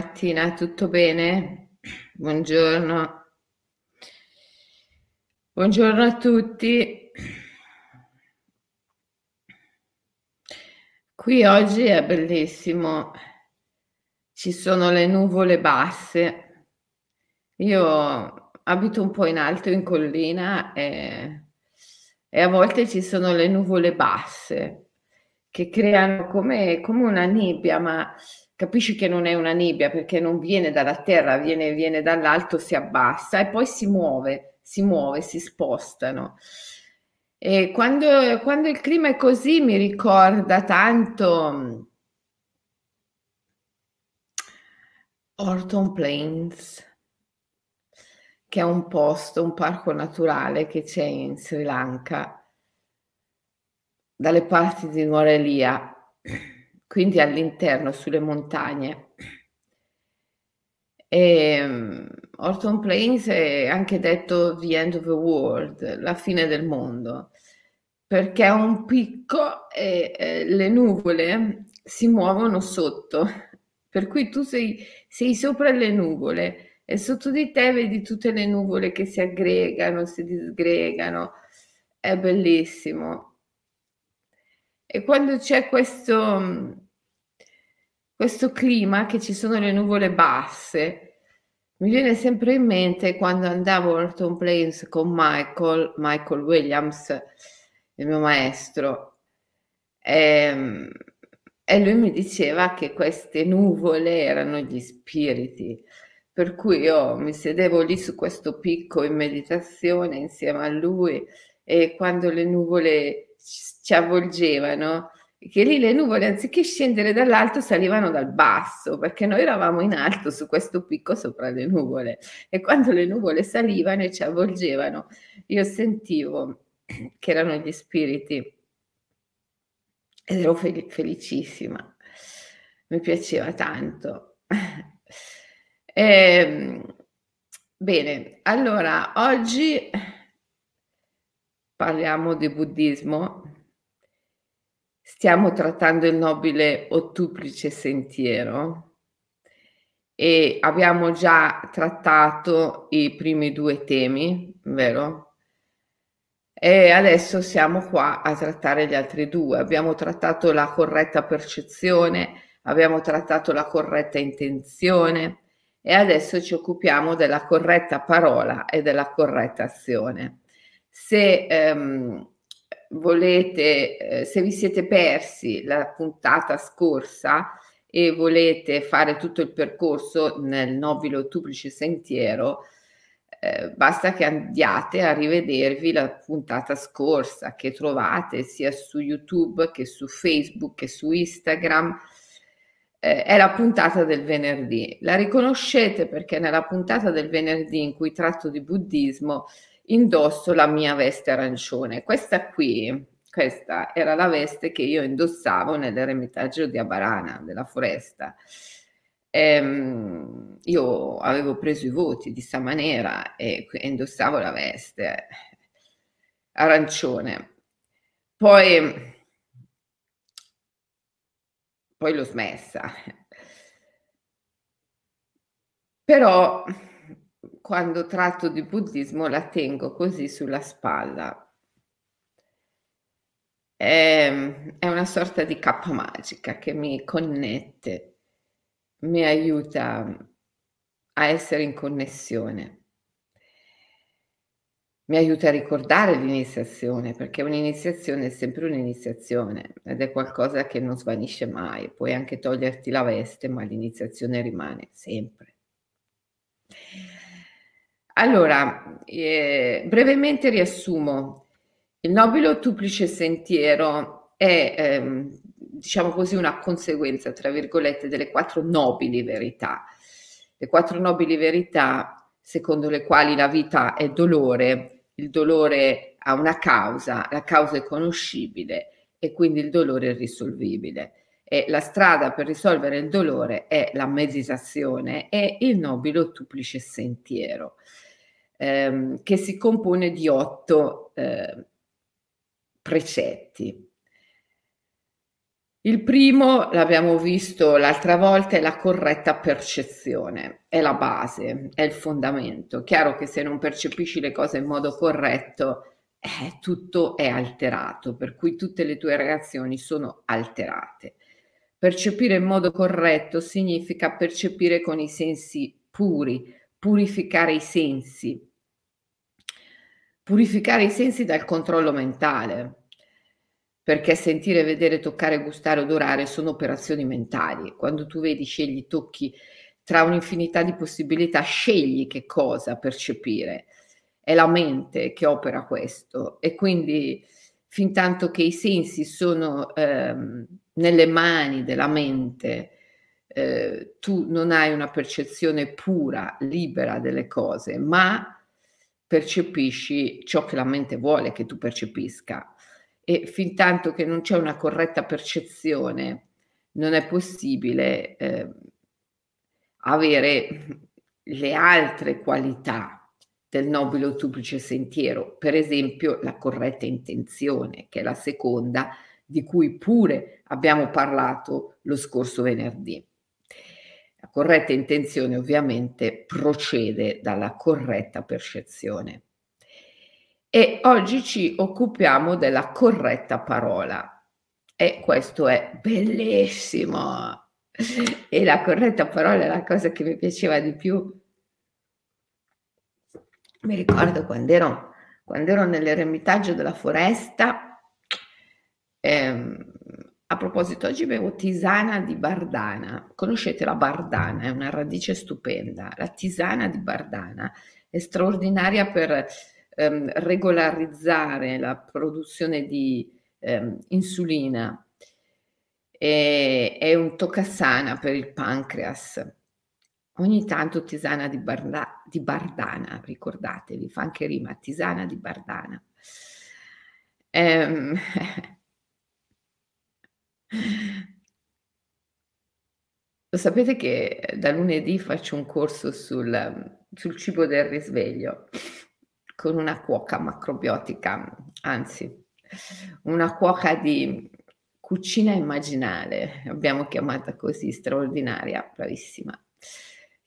Martina, tutto bene? Buongiorno. Buongiorno a tutti. Qui oggi è bellissimo. Ci sono le nuvole basse. Io abito un po' in alto in collina e, e a volte ci sono le nuvole basse che creano come, come una nebbia, ma capisci che non è una nebbia perché non viene dalla terra, viene, viene dall'alto, si abbassa e poi si muove, si muove, si spostano. E quando, quando il clima è così mi ricorda tanto mm, Orton Plains, che è un posto, un parco naturale che c'è in Sri Lanka, dalle parti di Nuorelia quindi all'interno, sulle montagne. E, um, Orton Plains è anche detto the end of the world, la fine del mondo, perché è un picco e eh, le nuvole si muovono sotto, per cui tu sei, sei sopra le nuvole e sotto di te vedi tutte le nuvole che si aggregano, si disgregano, è bellissimo. E quando c'è questo, questo clima, che ci sono le nuvole basse, mi viene sempre in mente quando andavo a Orton Plains con Michael, Michael Williams, il mio maestro, e, ehm, e lui mi diceva che queste nuvole erano gli spiriti. Per cui io mi sedevo lì su questo picco in meditazione insieme a lui e quando le nuvole ci avvolgevano, che lì le nuvole anziché scendere dall'alto salivano dal basso, perché noi eravamo in alto su questo picco sopra le nuvole. E quando le nuvole salivano e ci avvolgevano, io sentivo che erano gli spiriti. Ed ero fel- felicissima, mi piaceva tanto. e, ehm, bene, allora oggi parliamo di buddismo, stiamo trattando il nobile ottuplice sentiero e abbiamo già trattato i primi due temi, vero? E adesso siamo qua a trattare gli altri due. Abbiamo trattato la corretta percezione, abbiamo trattato la corretta intenzione e adesso ci occupiamo della corretta parola e della corretta azione se ehm, volete, eh, se vi siete persi la puntata scorsa e volete fare tutto il percorso nel nobile ottuplice sentiero, eh, basta che andiate a rivedervi la puntata scorsa che trovate sia su YouTube che su Facebook che su Instagram. Eh, è la puntata del venerdì. La riconoscete perché nella puntata del venerdì in cui tratto di buddismo indosso la mia veste arancione. Questa qui, questa era la veste che io indossavo nell'eremitaggio di Abarana, della foresta. Ehm, io avevo preso i voti di Samanera e indossavo la veste arancione. Poi, poi l'ho smessa. Però quando tratto di buddismo la tengo così sulla spalla. È, è una sorta di cappa magica che mi connette, mi aiuta a essere in connessione. Mi aiuta a ricordare l'iniziazione, perché un'iniziazione è sempre un'iniziazione ed è qualcosa che non svanisce mai. Puoi anche toglierti la veste, ma l'iniziazione rimane sempre. Allora, eh, brevemente riassumo. Il nobile ottuplice sentiero è, ehm, diciamo così, una conseguenza, tra virgolette, delle quattro nobili verità. Le quattro nobili verità secondo le quali la vita è dolore, il dolore ha una causa, la causa è conoscibile e quindi il dolore è risolvibile. E la strada per risolvere il dolore è la meditazione e il nobile ottuplice sentiero ehm, che si compone di otto eh, precetti. Il primo, l'abbiamo visto l'altra volta, è la corretta percezione, è la base, è il fondamento. Chiaro che se non percepisci le cose in modo corretto, eh, tutto è alterato, per cui tutte le tue reazioni sono alterate. Percepire in modo corretto significa percepire con i sensi puri, purificare i sensi, purificare i sensi dal controllo mentale, perché sentire, vedere, toccare, gustare, odorare sono operazioni mentali. Quando tu vedi, scegli, tocchi tra un'infinità di possibilità, scegli che cosa percepire. È la mente che opera questo e quindi fin tanto che i sensi sono ehm, nelle mani della mente, eh, tu non hai una percezione pura, libera delle cose, ma percepisci ciò che la mente vuole che tu percepisca. E fin tanto che non c'è una corretta percezione, non è possibile eh, avere le altre qualità del nobile o duplice sentiero, per esempio la corretta intenzione, che è la seconda, di cui pure abbiamo parlato lo scorso venerdì. La corretta intenzione ovviamente procede dalla corretta percezione. E oggi ci occupiamo della corretta parola. E questo è bellissimo. E la corretta parola è la cosa che mi piaceva di più. Mi ricordo quando ero, quando ero nell'eremitaggio della foresta, ehm, a proposito, oggi bevo tisana di bardana. Conoscete la bardana? È una radice stupenda. La tisana di bardana è straordinaria per ehm, regolarizzare la produzione di ehm, insulina. E, è un toccasana per il pancreas. Ogni tanto tisana di, barda, di bardana, ricordatevi, fa anche rima, tisana di bardana. Ehm, Lo sapete che da lunedì faccio un corso sul, sul cibo del risveglio con una cuoca macrobiotica, anzi, una cuoca di cucina immaginale, abbiamo chiamata così, straordinaria, bravissima,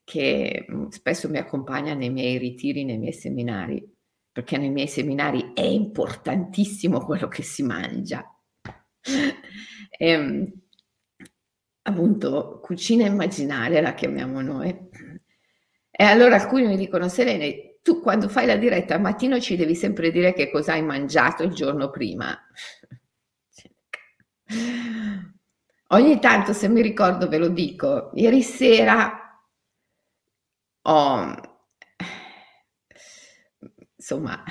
che mm, spesso mi accompagna nei miei ritiri, nei miei seminari, perché nei miei seminari è importantissimo quello che si mangia. E, ehm, appunto, cucina immaginaria la chiamiamo noi. E allora alcuni mi dicono, Selene, tu quando fai la diretta al mattino ci devi sempre dire che cosa hai mangiato il giorno prima. Ogni tanto, se mi ricordo, ve lo dico. Ieri sera ho, insomma,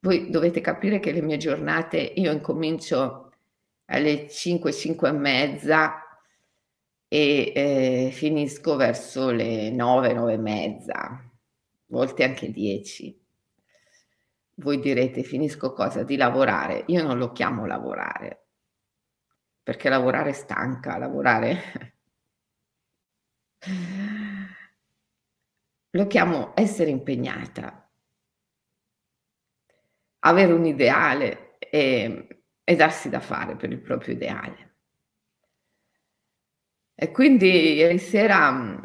voi dovete capire che le mie giornate, io incomincio alle 5, 5 e mezza e eh, finisco verso le 9, 9 e mezza, volte anche 10. Voi direte, finisco cosa? Di lavorare. Io non lo chiamo lavorare, perché lavorare stanca, lavorare... lo chiamo essere impegnata, avere un ideale e e darsi da fare per il proprio ideale. E quindi ieri sera mm,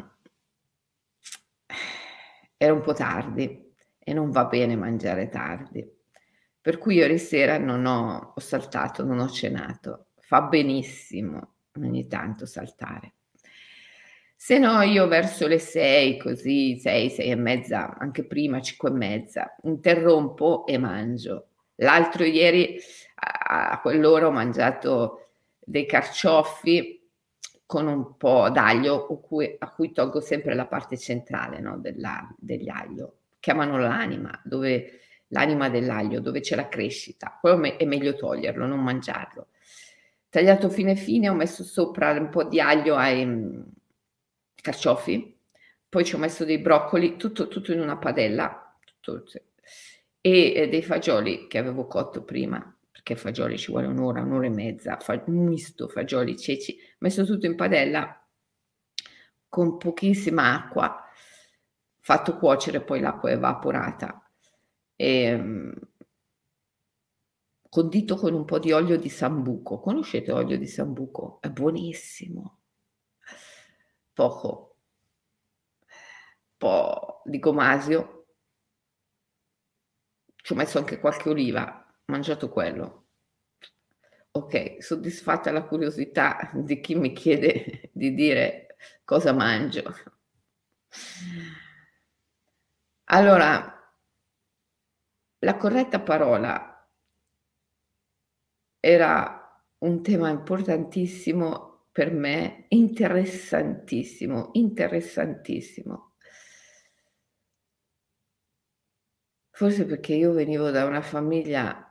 era un po' tardi e non va bene mangiare tardi. Per cui ieri sera non ho, ho saltato, non ho cenato. Fa benissimo ogni tanto saltare. Se no, io verso le sei, così, sei, sei e mezza, anche prima, cinque e mezza, interrompo e mangio. L'altro ieri a quell'ora ho mangiato dei carciofi con un po' d'aglio a cui, a cui tolgo sempre la parte centrale no, della, degli aglio. Chiamano l'anima, dove, l'anima dell'aglio, dove c'è la crescita. Quello è meglio toglierlo, non mangiarlo. Tagliato fine fine, ho messo sopra un po' di aglio ai mm, carciofi, poi ci ho messo dei broccoli, tutto, tutto in una padella, tutto, e eh, dei fagioli che avevo cotto prima perché fagioli ci vuole un'ora, un'ora e mezza, fa, misto fagioli, ceci, messo tutto in padella con pochissima acqua, fatto cuocere, poi l'acqua evaporata. E, ehm, condito con un po' di olio di sambuco. Conoscete l'olio di sambuco? È buonissimo. Poco. Un po' di gomasio. Ci ho messo anche qualche oliva. Mangiato quello. Ok, soddisfatta la curiosità di chi mi chiede di dire cosa mangio. Allora, la corretta parola era un tema importantissimo per me, interessantissimo, interessantissimo. Forse perché io venivo da una famiglia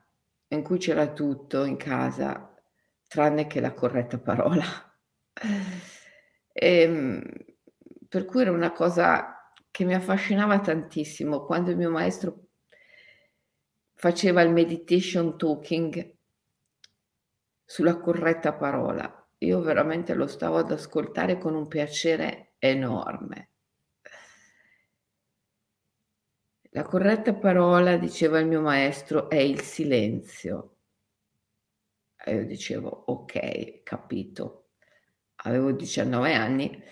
in cui c'era tutto in casa, tranne che la corretta parola. E, ehm, per cui era una cosa che mi affascinava tantissimo quando il mio maestro faceva il meditation talking sulla corretta parola. Io veramente lo stavo ad ascoltare con un piacere enorme. La corretta parola, diceva il mio maestro, è il silenzio. E io dicevo, ok, capito. Avevo 19 anni,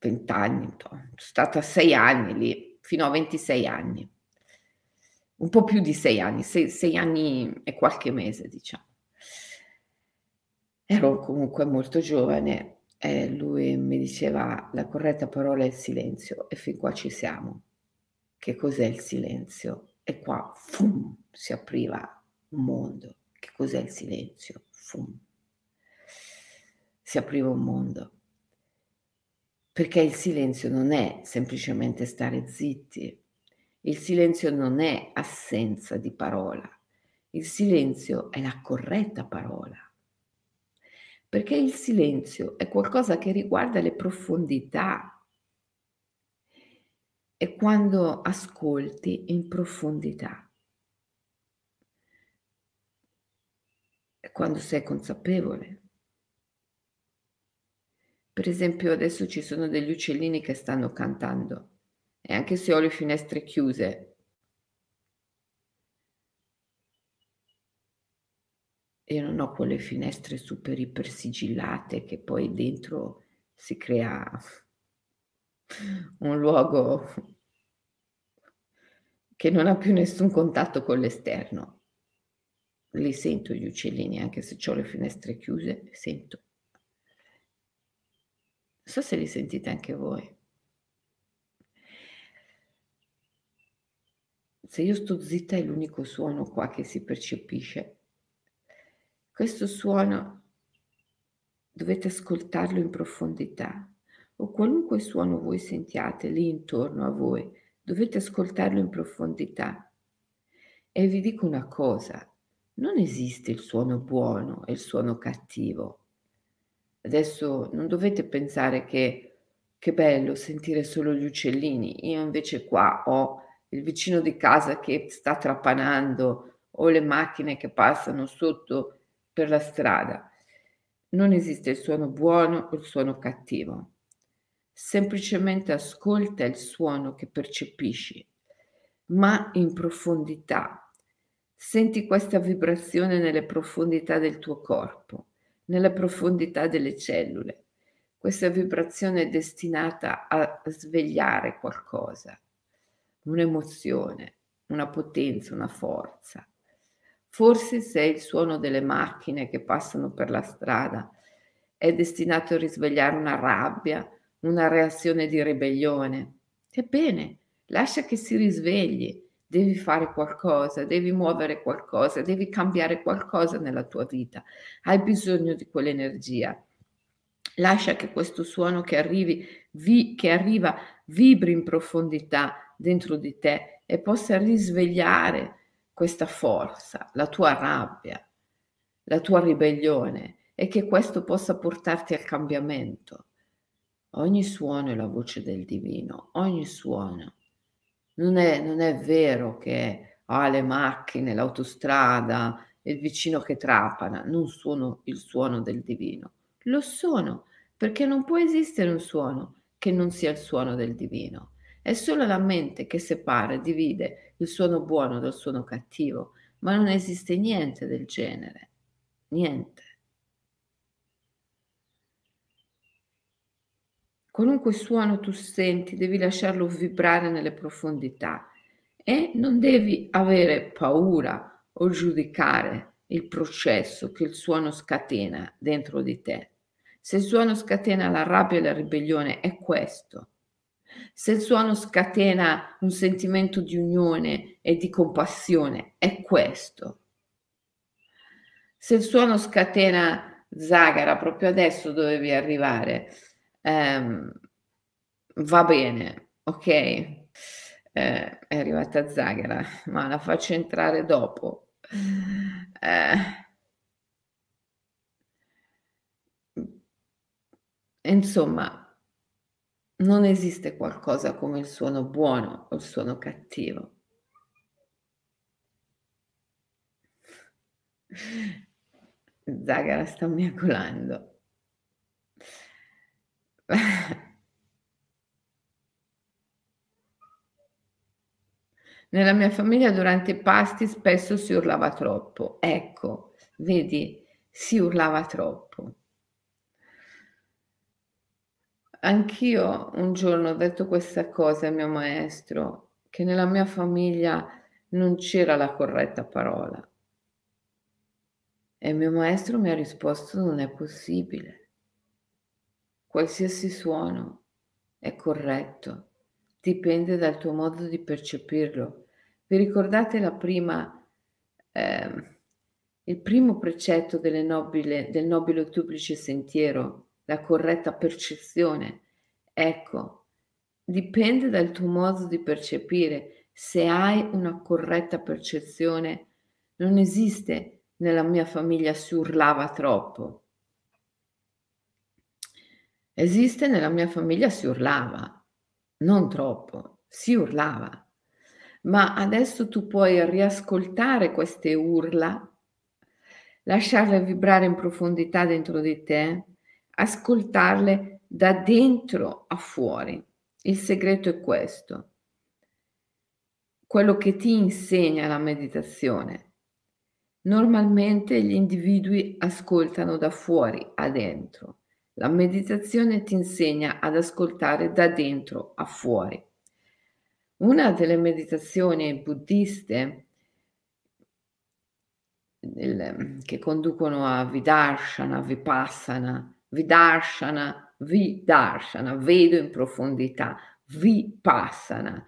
20 anni, sono stata 6 anni lì, fino a 26 anni. Un po' più di 6 anni, 6 anni e qualche mese, diciamo. Ero comunque molto giovane e lui mi diceva la corretta parola è il silenzio e fin qua ci siamo. Che cos'è il silenzio? E qua, fum, si apriva un mondo. Che cos'è il silenzio? Fum. Si apriva un mondo. Perché il silenzio non è semplicemente stare zitti, il silenzio non è assenza di parola, il silenzio è la corretta parola perché il silenzio è qualcosa che riguarda le profondità. E quando ascolti in profondità, è quando sei consapevole. Per esempio adesso ci sono degli uccellini che stanno cantando e anche se ho le finestre chiuse Io non ho quelle finestre super iper sigillate che poi dentro si crea un luogo che non ha più nessun contatto con l'esterno. Li sento gli uccellini, anche se ho le finestre chiuse, sento. Non so se li sentite anche voi. Se io sto zitta è l'unico suono qua che si percepisce questo suono dovete ascoltarlo in profondità o qualunque suono voi sentiate lì intorno a voi, dovete ascoltarlo in profondità. E vi dico una cosa, non esiste il suono buono e il suono cattivo. Adesso non dovete pensare che che bello sentire solo gli uccellini, io invece qua ho il vicino di casa che sta trapanando o le macchine che passano sotto per la strada. Non esiste il suono buono o il suono cattivo. Semplicemente ascolta il suono che percepisci, ma in profondità. Senti questa vibrazione nelle profondità del tuo corpo, nelle profondità delle cellule. Questa vibrazione è destinata a svegliare qualcosa, un'emozione, una potenza, una forza. Forse se il suono delle macchine che passano per la strada è destinato a risvegliare una rabbia, una reazione di ribellione. Ebbene, lascia che si risvegli, devi fare qualcosa, devi muovere qualcosa, devi cambiare qualcosa nella tua vita, hai bisogno di quell'energia. Lascia che questo suono che, arrivi, vi, che arriva vibri in profondità dentro di te e possa risvegliare questa forza, la tua rabbia, la tua ribellione e che questo possa portarti al cambiamento. Ogni suono è la voce del divino, ogni suono. Non è, non è vero che ah, le macchine, l'autostrada, il vicino che trapana non sono il suono del divino. Lo sono, perché non può esistere un suono che non sia il suono del divino. È solo la mente che separa, divide il suono buono dal suono cattivo, ma non esiste niente del genere, niente. Qualunque suono tu senti, devi lasciarlo vibrare nelle profondità e non devi avere paura o giudicare il processo che il suono scatena dentro di te. Se il suono scatena la rabbia e la ribellione, è questo. Se il suono scatena un sentimento di unione e di compassione, è questo. Se il suono scatena Zagara, proprio adesso dovevi arrivare, ehm, va bene, ok, eh, è arrivata Zagara, ma la faccio entrare dopo. Eh, insomma, non esiste qualcosa come il suono buono o il suono cattivo. Zagara sta miagolando. Nella mia famiglia durante i pasti spesso si urlava troppo. Ecco, vedi, si urlava troppo. Anch'io un giorno ho detto questa cosa al mio maestro, che nella mia famiglia non c'era la corretta parola. E il mio maestro mi ha risposto non è possibile. Qualsiasi suono è corretto, dipende dal tuo modo di percepirlo. Vi ricordate la prima, eh, il primo precetto nobile, del nobile duplice sentiero? la corretta percezione. Ecco, dipende dal tuo modo di percepire. Se hai una corretta percezione, non esiste nella mia famiglia si urlava troppo. Esiste nella mia famiglia si urlava, non troppo, si urlava. Ma adesso tu puoi riascoltare queste urla, lasciarle vibrare in profondità dentro di te ascoltarle da dentro a fuori. Il segreto è questo. Quello che ti insegna la meditazione. Normalmente gli individui ascoltano da fuori a dentro. La meditazione ti insegna ad ascoltare da dentro a fuori. Una delle meditazioni buddiste che conducono a Vidarshana, Vipassana, Vidarshana, Vidarshana, vedo in profondità, Vipassana,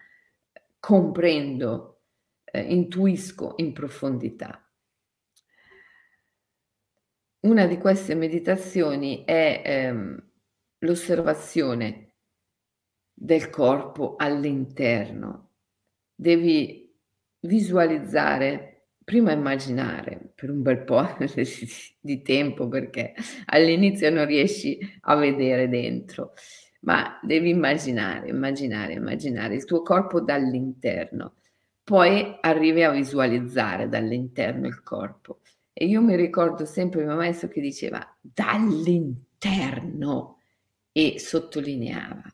comprendo, eh, intuisco in profondità. Una di queste meditazioni è ehm, l'osservazione del corpo all'interno. Devi visualizzare prima immaginare per un bel po' di tempo perché all'inizio non riesci a vedere dentro, ma devi immaginare, immaginare, immaginare il tuo corpo dall'interno. Poi arrivi a visualizzare dall'interno il corpo. E io mi ricordo sempre mio maestro che diceva dall'interno e sottolineava.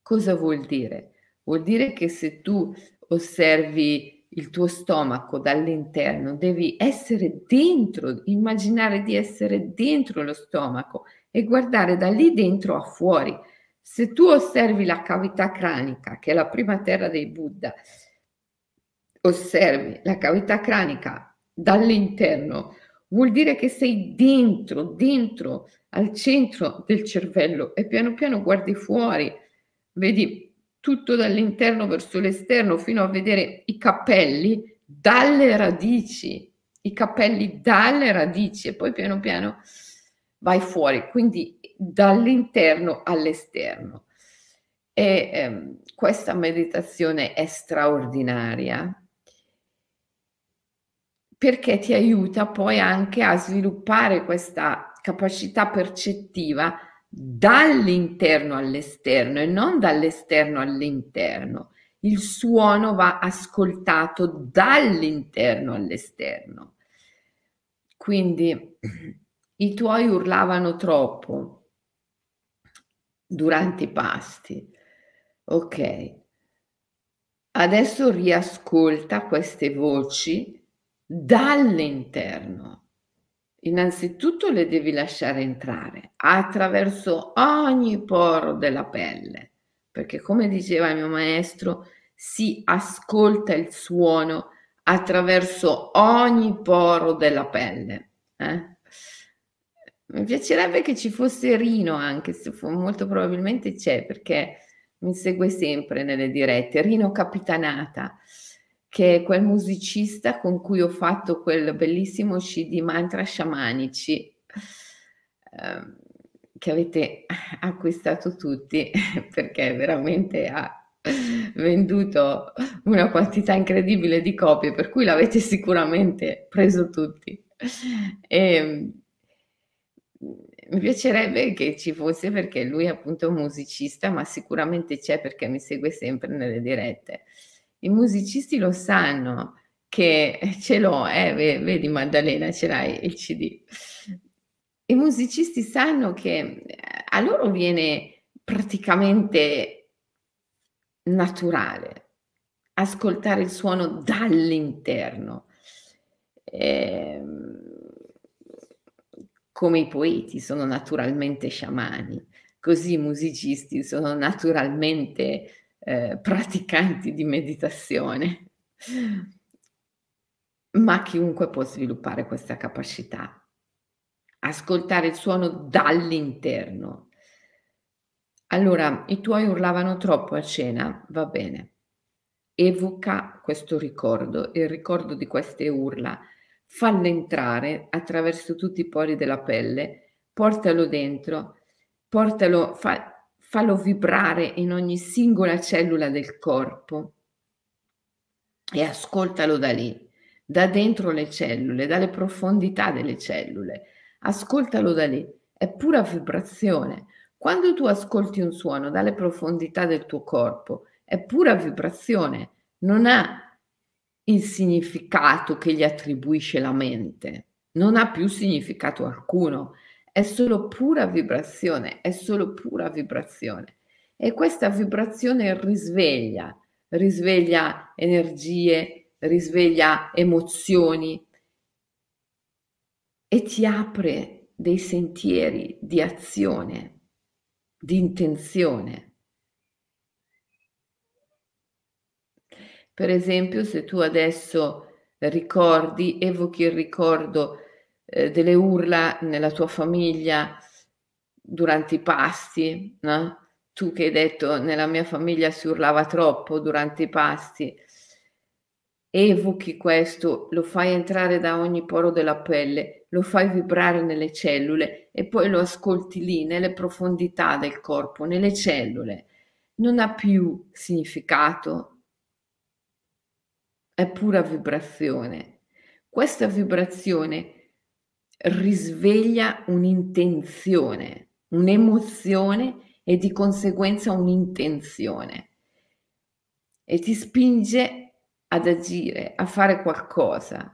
Cosa vuol dire? Vuol dire che se tu osservi il tuo stomaco dall'interno, devi essere dentro, immaginare di essere dentro lo stomaco e guardare da lì dentro a fuori. Se tu osservi la cavità cranica, che è la prima terra dei Buddha, osservi la cavità cranica dall'interno, vuol dire che sei dentro, dentro, al centro del cervello e piano piano guardi fuori, vedi tutto dall'interno verso l'esterno fino a vedere i capelli dalle radici, i capelli dalle radici e poi piano piano vai fuori, quindi dall'interno all'esterno. E ehm, questa meditazione è straordinaria perché ti aiuta poi anche a sviluppare questa capacità percettiva dall'interno all'esterno e non dall'esterno all'interno. Il suono va ascoltato dall'interno all'esterno. Quindi i tuoi urlavano troppo durante i pasti. Ok. Adesso riascolta queste voci dall'interno. Innanzitutto le devi lasciare entrare attraverso ogni poro della pelle, perché come diceva il mio maestro, si ascolta il suono attraverso ogni poro della pelle. Eh? Mi piacerebbe che ci fosse Rino anche, se molto probabilmente c'è perché mi segue sempre nelle dirette. Rino Capitanata, che è quel musicista con cui ho fatto quel bellissimo CD mantra sciamanici eh, che avete acquistato tutti perché veramente ha venduto una quantità incredibile di copie, per cui l'avete sicuramente preso tutti. E, mi piacerebbe che ci fosse perché lui è appunto un musicista, ma sicuramente c'è perché mi segue sempre nelle dirette. I musicisti lo sanno che ce l'ho, eh, vedi Maddalena, ce l'hai il CD. I musicisti sanno che eh, a loro viene praticamente naturale ascoltare il suono dall'interno. Eh, come i poeti sono naturalmente sciamani, così i musicisti sono naturalmente eh, praticanti di meditazione. Ma chiunque può sviluppare questa capacità. Ascoltare il suono dall'interno. Allora, i tuoi urlavano troppo a cena? Va bene. Evoca questo ricordo, il ricordo di queste urla fallo entrare attraverso tutti i pori della pelle, portalo dentro, portalo, fa, fallo vibrare in ogni singola cellula del corpo e ascoltalo da lì, da dentro le cellule, dalle profondità delle cellule. Ascoltalo da lì, è pura vibrazione. Quando tu ascolti un suono dalle profondità del tuo corpo, è pura vibrazione, non ha il significato che gli attribuisce la mente. Non ha più significato alcuno, è solo pura vibrazione, è solo pura vibrazione. E questa vibrazione risveglia, risveglia energie, risveglia emozioni e ti apre dei sentieri di azione, di intenzione. Per esempio, se tu adesso ricordi, evochi il ricordo eh, delle urla nella tua famiglia durante i pasti, no? Tu che hai detto nella mia famiglia si urlava troppo durante i pasti, evochi questo, lo fai entrare da ogni poro della pelle, lo fai vibrare nelle cellule e poi lo ascolti lì, nelle profondità del corpo, nelle cellule. Non ha più significato, è pura vibrazione. Questa vibrazione risveglia un'intenzione, un'emozione e di conseguenza un'intenzione e ti spinge ad agire, a fare qualcosa.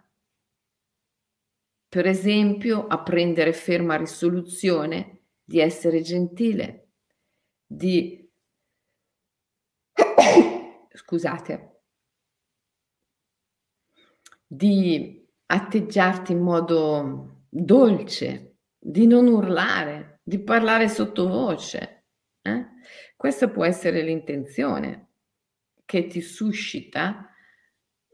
Per esempio, a prendere ferma risoluzione di essere gentile, di scusate, di atteggiarti in modo dolce, di non urlare, di parlare sottovoce. Eh? Questa può essere l'intenzione che ti suscita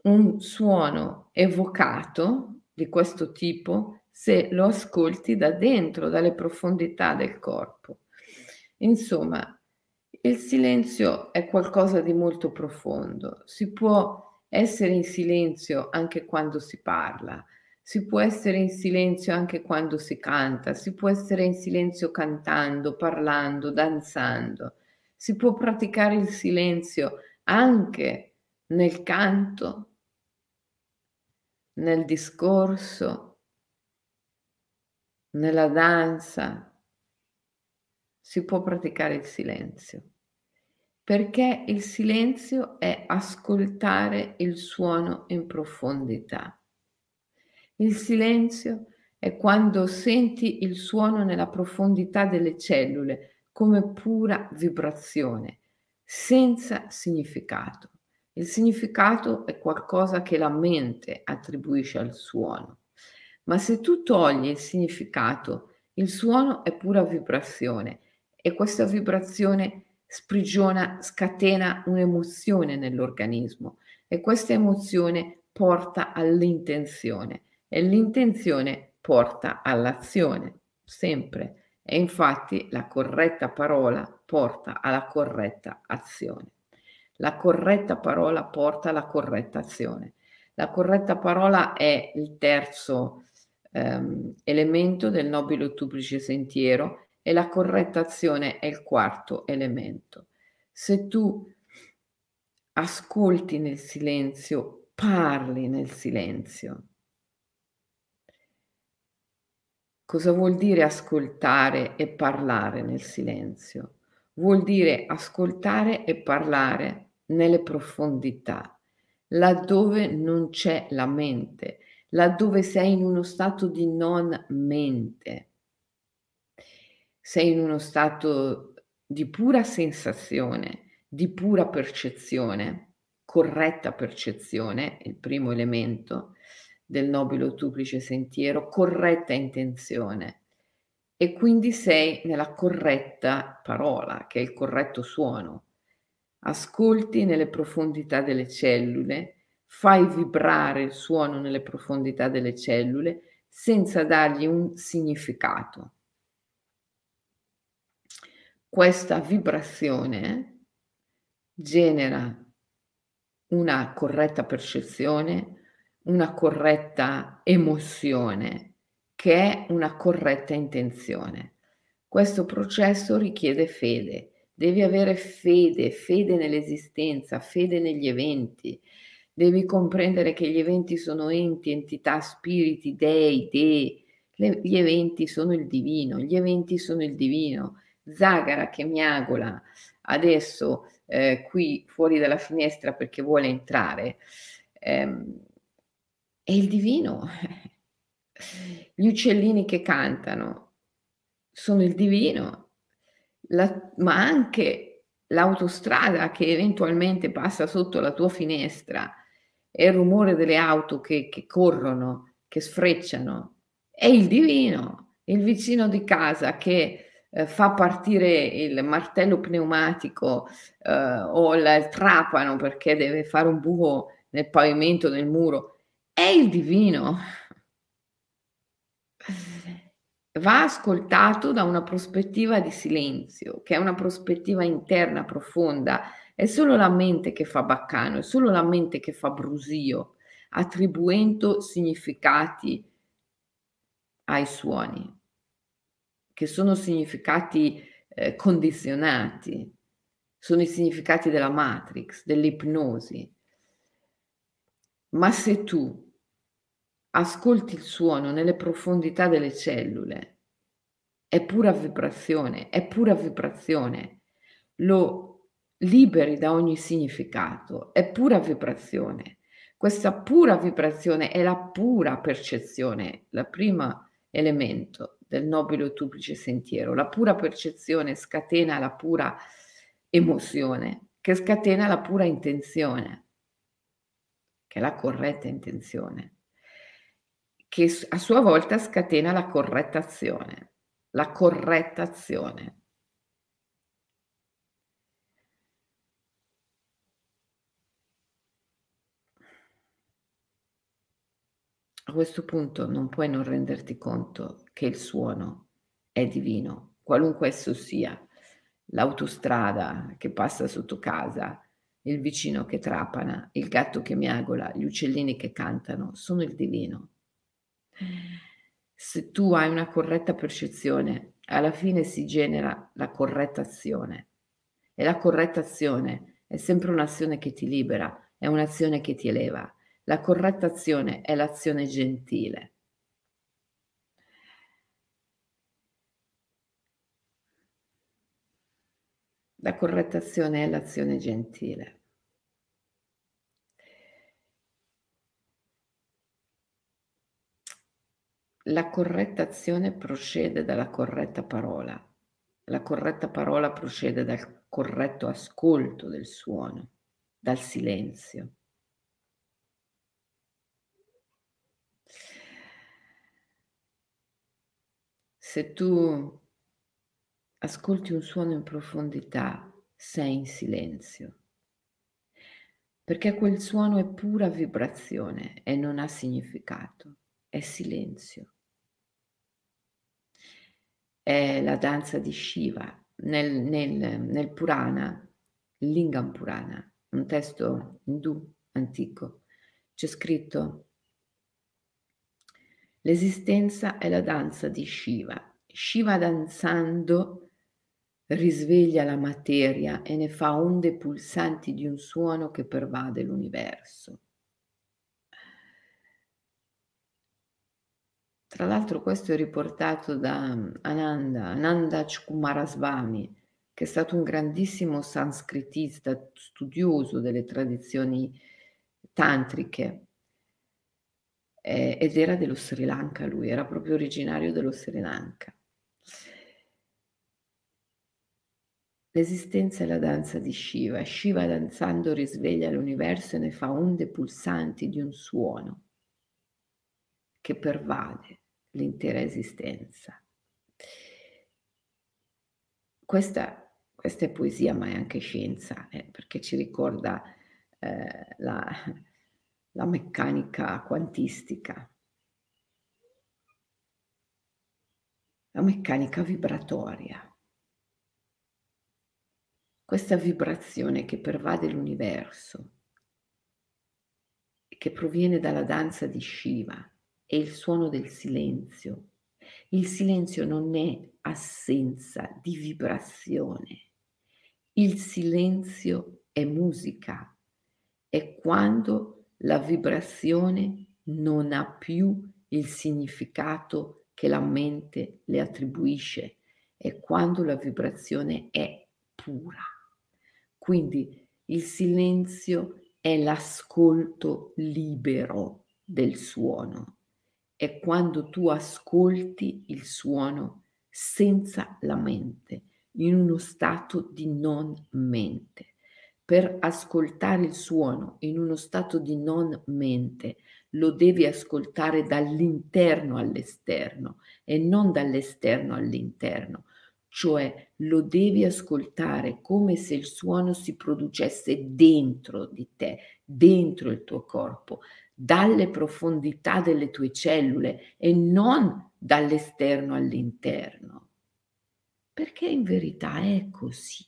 un suono evocato di questo tipo se lo ascolti da dentro, dalle profondità del corpo. Insomma, il silenzio è qualcosa di molto profondo, si può essere in silenzio anche quando si parla, si può essere in silenzio anche quando si canta, si può essere in silenzio cantando, parlando, danzando, si può praticare il silenzio anche nel canto, nel discorso, nella danza, si può praticare il silenzio. Perché il silenzio è ascoltare il suono in profondità. Il silenzio è quando senti il suono nella profondità delle cellule come pura vibrazione, senza significato. Il significato è qualcosa che la mente attribuisce al suono. Ma se tu togli il significato, il suono è pura vibrazione e questa vibrazione sprigiona, scatena un'emozione nell'organismo e questa emozione porta all'intenzione e l'intenzione porta all'azione, sempre. E infatti la corretta parola porta alla corretta azione. La corretta parola porta alla corretta azione. La corretta parola è il terzo ehm, elemento del nobile ottuplice sentiero e la corretta azione è il quarto elemento. Se tu ascolti nel silenzio, parli nel silenzio. Cosa vuol dire ascoltare e parlare nel silenzio? Vuol dire ascoltare e parlare nelle profondità, laddove non c'è la mente, laddove sei in uno stato di non mente. Sei in uno stato di pura sensazione, di pura percezione, corretta percezione, il primo elemento del nobile ottuplice sentiero, corretta intenzione. E quindi sei nella corretta parola, che è il corretto suono. Ascolti nelle profondità delle cellule, fai vibrare il suono nelle profondità delle cellule senza dargli un significato. Questa vibrazione genera una corretta percezione, una corretta emozione, che è una corretta intenzione. Questo processo richiede fede. Devi avere fede, fede nell'esistenza, fede negli eventi. Devi comprendere che gli eventi sono enti, entità, spiriti, dei, dei. Le, gli eventi sono il divino, gli eventi sono il divino. Zagara che miagola adesso eh, qui fuori dalla finestra perché vuole entrare. Ehm, è il divino. Gli uccellini che cantano sono il divino, la, ma anche l'autostrada che eventualmente passa sotto la tua finestra e il rumore delle auto che, che corrono, che sfrecciano, è il divino, il vicino di casa che eh, fa partire il martello pneumatico eh, o la, il trapano perché deve fare un buco nel pavimento del muro, è il divino. Va ascoltato da una prospettiva di silenzio, che è una prospettiva interna profonda. È solo la mente che fa baccano, è solo la mente che fa brusio, attribuendo significati ai suoni che sono significati eh, condizionati, sono i significati della matrix, dell'ipnosi. Ma se tu ascolti il suono nelle profondità delle cellule, è pura vibrazione, è pura vibrazione, lo liberi da ogni significato, è pura vibrazione. Questa pura vibrazione è la pura percezione, il primo elemento del nobile o duplice sentiero. La pura percezione scatena la pura emozione, che scatena la pura intenzione, che è la corretta intenzione, che a sua volta scatena la corretta azione, la corretta azione. A questo punto non puoi non renderti conto che il suono è divino, qualunque esso sia, l'autostrada che passa sotto casa, il vicino che trapana, il gatto che miagola, gli uccellini che cantano, sono il divino. Se tu hai una corretta percezione, alla fine si genera la corretta azione. E la corretta azione è sempre un'azione che ti libera, è un'azione che ti eleva, la corretta azione è l'azione gentile. La corretta azione è l'azione gentile. La corretta azione procede dalla corretta parola. La corretta parola procede dal corretto ascolto del suono. dal silenzio. Se tu ascolti un suono in profondità, sei in silenzio, perché quel suono è pura vibrazione e non ha significato, è silenzio. È la danza di Shiva. Nel, nel, nel Purana, Lingam Purana, un testo indù antico, c'è scritto L'esistenza è la danza di Shiva. Shiva danzando risveglia la materia e ne fa onde pulsanti di un suono che pervade l'universo. Tra l'altro questo è riportato da Ananda, Ananda Kumarasvami, che è stato un grandissimo sanskritista, studioso delle tradizioni tantriche eh, ed era dello Sri Lanka lui, era proprio originario dello Sri Lanka. L'esistenza è la danza di Shiva. Shiva danzando risveglia l'universo e ne fa onde pulsanti di un suono che pervade l'intera esistenza. Questa, questa è poesia, ma è anche scienza, eh, perché ci ricorda eh, la, la meccanica quantistica, la meccanica vibratoria. Questa vibrazione che pervade l'universo che proviene dalla danza di Shiva è il suono del silenzio. Il silenzio non è assenza di vibrazione. Il silenzio è musica, è quando la vibrazione non ha più il significato che la mente le attribuisce, è quando la vibrazione è pura. Quindi il silenzio è l'ascolto libero del suono, è quando tu ascolti il suono senza la mente, in uno stato di non mente. Per ascoltare il suono in uno stato di non mente, lo devi ascoltare dall'interno all'esterno e non dall'esterno all'interno, cioè lo devi ascoltare come se il suono si producesse dentro di te, dentro il tuo corpo, dalle profondità delle tue cellule e non dall'esterno all'interno. Perché in verità è così.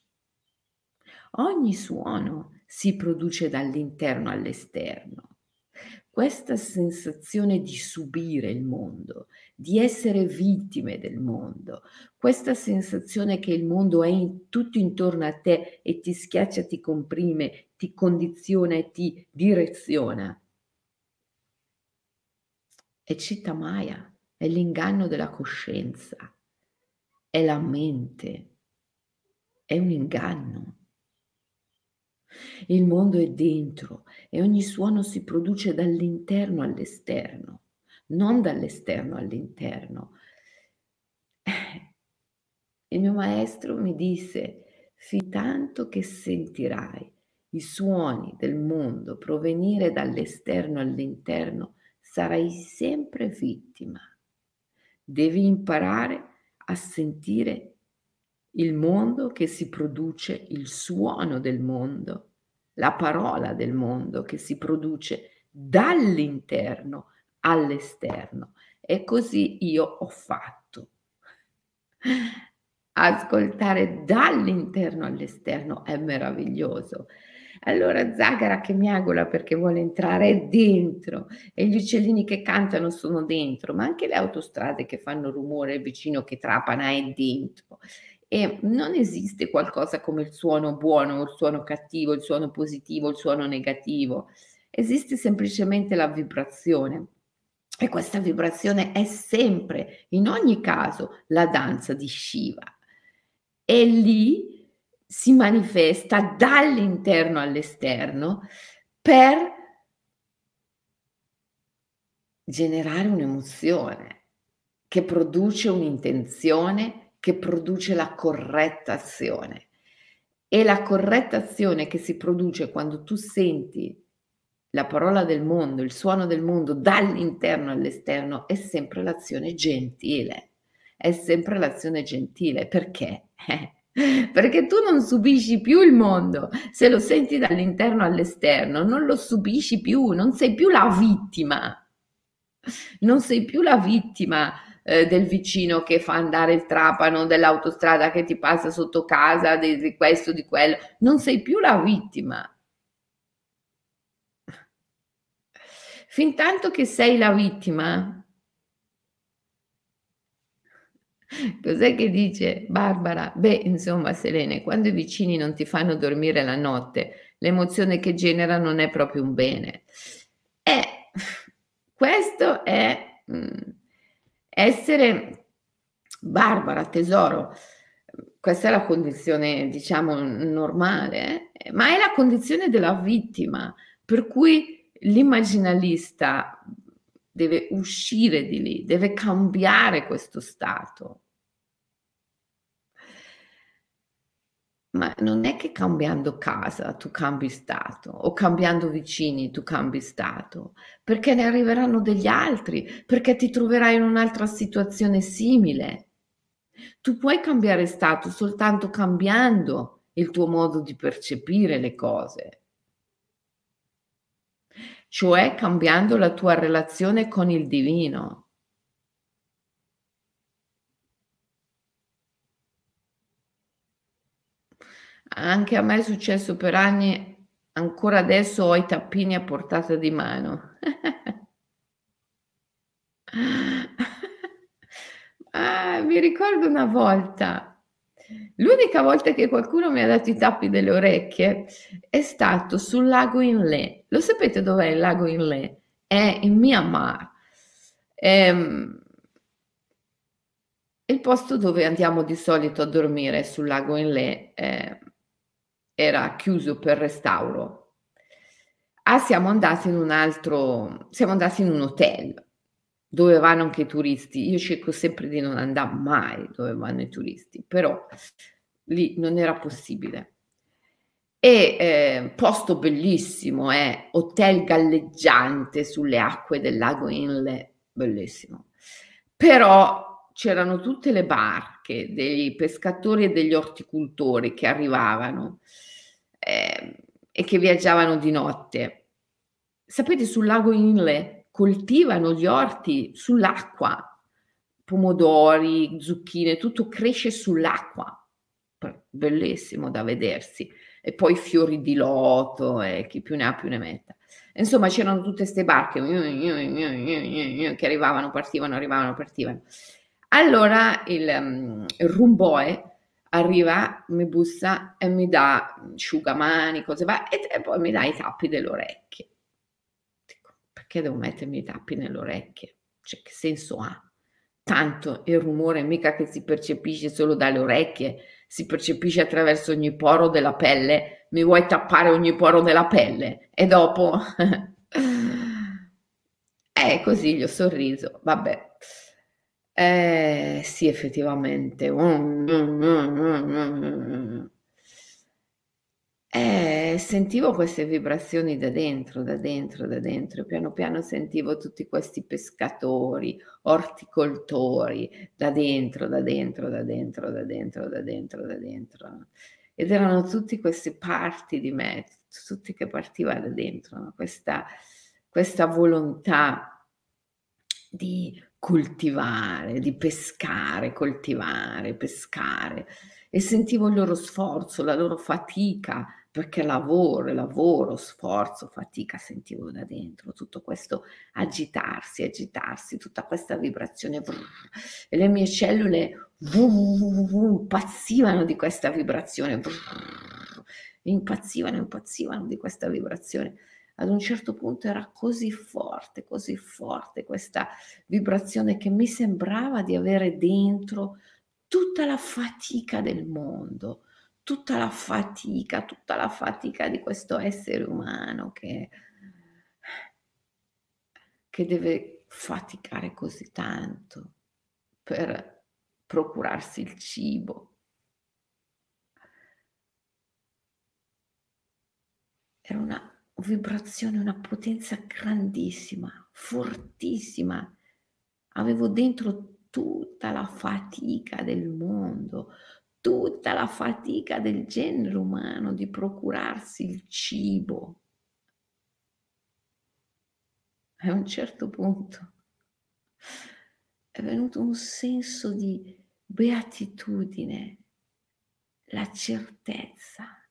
Ogni suono si produce dall'interno all'esterno. Questa sensazione di subire il mondo, di essere vittime del mondo, questa sensazione che il mondo è in, tutto intorno a te e ti schiaccia, ti comprime, ti condiziona e ti direziona. È citta Maya, è l'inganno della coscienza, è la mente, è un inganno. Il mondo è dentro e ogni suono si produce dall'interno all'esterno, non dall'esterno all'interno. Il mio maestro mi disse, fin tanto che sentirai i suoni del mondo provenire dall'esterno all'interno, sarai sempre vittima. Devi imparare a sentire il mondo che si produce, il suono del mondo, la parola del mondo che si produce dall'interno all'esterno. E così io ho fatto. Ascoltare dall'interno all'esterno è meraviglioso. Allora Zagara che miagola perché vuole entrare dentro e gli uccellini che cantano sono dentro, ma anche le autostrade che fanno rumore, vicino che trapana è dentro. E non esiste qualcosa come il suono buono, il suono cattivo, il suono positivo, il suono negativo. Esiste semplicemente la vibrazione. E questa vibrazione è sempre, in ogni caso, la danza di Shiva. E lì si manifesta dall'interno all'esterno per generare un'emozione che produce un'intenzione che produce la corretta azione. E la corretta azione che si produce quando tu senti la parola del mondo, il suono del mondo dall'interno all'esterno è sempre l'azione gentile. È sempre l'azione gentile. Perché? perché tu non subisci più il mondo. Se lo senti dall'interno all'esterno, non lo subisci più, non sei più la vittima. Non sei più la vittima eh, del vicino che fa andare il trapano, dell'autostrada che ti passa sotto casa, di, di questo, di quello. Non sei più la vittima. Fin tanto che sei la vittima, Cos'è che dice Barbara? Beh, insomma, Selene, quando i vicini non ti fanno dormire la notte, l'emozione che genera non è proprio un bene. E questo è mm, essere Barbara, tesoro. Questa è la condizione, diciamo, normale, eh? ma è la condizione della vittima, per cui l'immaginalista deve uscire di lì, deve cambiare questo stato. Ma non è che cambiando casa tu cambi stato o cambiando vicini tu cambi stato, perché ne arriveranno degli altri, perché ti troverai in un'altra situazione simile. Tu puoi cambiare stato soltanto cambiando il tuo modo di percepire le cose, cioè cambiando la tua relazione con il divino. Anche a me è successo per anni, ancora adesso ho i tappini a portata di mano. ah, mi ricordo una volta, l'unica volta che qualcuno mi ha dato i tappi delle orecchie è stato sul lago Inle. Lo sapete dov'è il lago Inle? È in Myanmar. Ehm, il posto dove andiamo di solito a dormire sul lago Inle. Eh, era chiuso per restauro. Ah, siamo andati in un altro, siamo andati in un hotel dove vanno anche i turisti. Io cerco sempre di non andare mai dove vanno i turisti, però lì non era possibile. E eh, posto bellissimo, eh, hotel galleggiante sulle acque del lago Inle, bellissimo. Però c'erano tutte le barche dei pescatori e degli orticoltori che arrivavano eh, e che viaggiavano di notte. Sapete, sul lago Inle coltivano gli orti sull'acqua, pomodori, zucchine, tutto cresce sull'acqua. Bellissimo da vedersi. E poi fiori di loto e chi più ne ha più ne metta. Insomma, c'erano tutte queste barche che arrivavano, partivano, arrivavano, partivano. Allora il, um, il rumboe arriva, mi bussa e mi dà asciugamani, cose va, e, e poi mi dà i tappi delle orecchie. Dico, perché devo mettermi i tappi nelle orecchie? Cioè, che senso ha? Tanto il rumore mica che si percepisce solo dalle orecchie, si percepisce attraverso ogni poro della pelle. Mi vuoi tappare ogni poro della pelle? E dopo... eh, così gli ho sorriso. Vabbè. Eh, sì, effettivamente. Eh, sentivo queste vibrazioni da dentro, da dentro, da dentro. Piano piano sentivo tutti questi pescatori, orticoltori, da dentro, da dentro, da dentro, da dentro, da dentro, da dentro. Ed erano tutti queste parti di me, tutti che partiva da dentro, no? questa, questa volontà di coltivare, di pescare, coltivare, pescare e sentivo il loro sforzo, la loro fatica, perché lavoro, lavoro, sforzo, fatica, sentivo da dentro tutto questo agitarsi, agitarsi, tutta questa vibrazione e le mie cellule impazzivano di questa vibrazione, impazzivano, impazzivano di questa vibrazione. Ad un certo punto era così forte, così forte questa vibrazione che mi sembrava di avere dentro tutta la fatica del mondo, tutta la fatica, tutta la fatica di questo essere umano che, che deve faticare così tanto per procurarsi il cibo, era una vibrazione, una potenza grandissima, fortissima. Avevo dentro tutta la fatica del mondo, tutta la fatica del genere umano di procurarsi il cibo. A un certo punto è venuto un senso di beatitudine, la certezza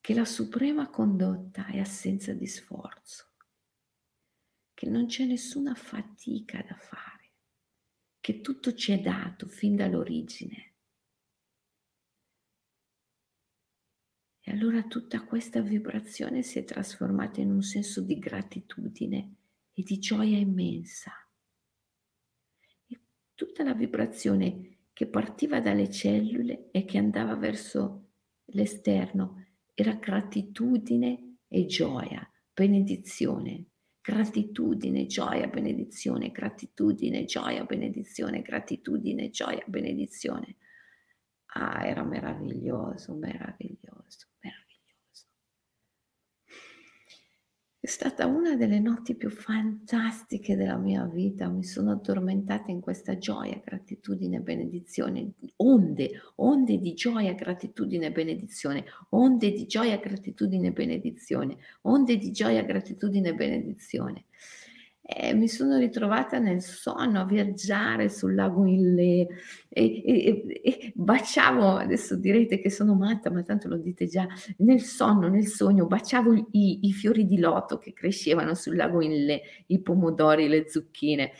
che la suprema condotta è assenza di sforzo, che non c'è nessuna fatica da fare, che tutto ci è dato fin dall'origine. E allora tutta questa vibrazione si è trasformata in un senso di gratitudine e di gioia immensa. E tutta la vibrazione che partiva dalle cellule e che andava verso l'esterno era gratitudine e gioia, benedizione. Gratitudine, gioia, benedizione, gratitudine, gioia, benedizione, gratitudine, gioia, benedizione. Ah, era meraviglioso, meraviglioso. È stata una delle notti più fantastiche della mia vita, mi sono addormentata in questa gioia, gratitudine benedizione, onde, onde di gioia, gratitudine benedizione, onde di gioia, gratitudine benedizione, onde di gioia, gratitudine benedizione e mi sono ritrovata nel sonno a viaggiare sul lago Inle e, e, e, baciavo, adesso direte che sono matta, ma tanto lo dite già, nel sonno, nel sogno, baciavo i, i fiori di loto che crescevano sul lago Inle, i pomodori, le zucchine.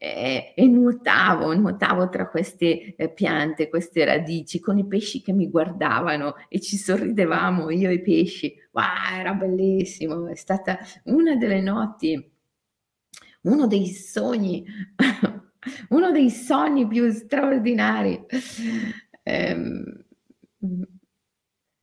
E, e, nuotavo, nuotavo tra queste eh, piante, queste radici, con i pesci che mi guardavano e ci sorridevamo io e i pesci. Wow, era bellissimo, è stata una delle notti uno dei sogni, uno dei sogni più straordinari. Ehm,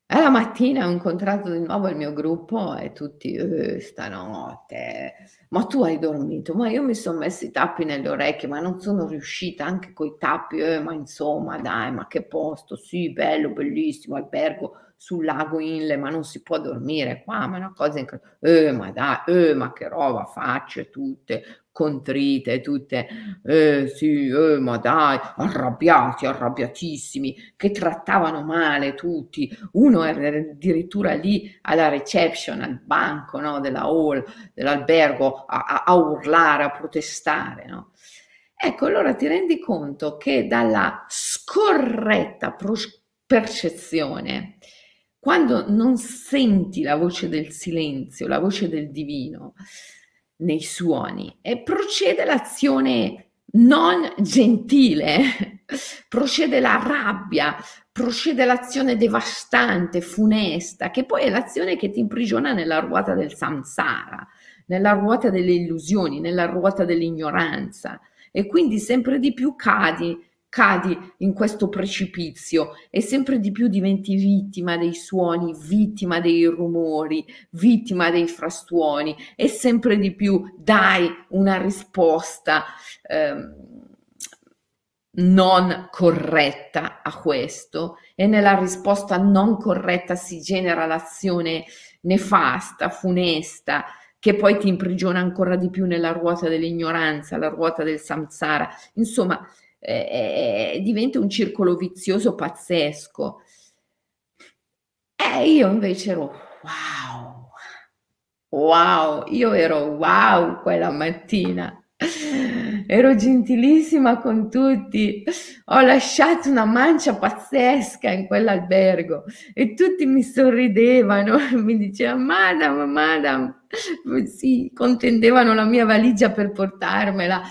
alla mattina ho incontrato di nuovo il mio gruppo e tutti, eh, stanotte, ma tu hai dormito? Ma io mi sono messo i tappi nelle orecchie, ma non sono riuscita anche con i tappi, eh, ma insomma, dai, ma che posto, sì, bello, bellissimo, albergo sul lago Inle, ma non si può dormire qua, ma è una cosa incredibile. Eh, ma dai, eh, ma che roba, facce tutte contrite, tutte, eh, sì, eh, ma dai, arrabbiati, arrabbiatissimi, che trattavano male tutti. Uno era addirittura lì alla reception, al banco no, della hall, dell'albergo, a, a urlare, a protestare, no? Ecco, allora ti rendi conto che dalla scorretta percezione quando non senti la voce del silenzio, la voce del divino nei suoni, e procede l'azione non gentile, procede la rabbia, procede l'azione devastante, funesta, che poi è l'azione che ti imprigiona nella ruota del samsara, nella ruota delle illusioni, nella ruota dell'ignoranza. E quindi sempre di più cadi cadi in questo precipizio e sempre di più diventi vittima dei suoni, vittima dei rumori, vittima dei frastuoni e sempre di più dai una risposta eh, non corretta a questo e nella risposta non corretta si genera l'azione nefasta, funesta, che poi ti imprigiona ancora di più nella ruota dell'ignoranza, la ruota del samsara. Insomma, eh, diventa un circolo vizioso pazzesco. E io invece ero wow, wow, io ero wow quella mattina. Ero gentilissima con tutti, ho lasciato una mancia pazzesca in quell'albergo e tutti mi sorridevano, mi dicevano madam, madam, sì, contendevano la mia valigia per portarmela.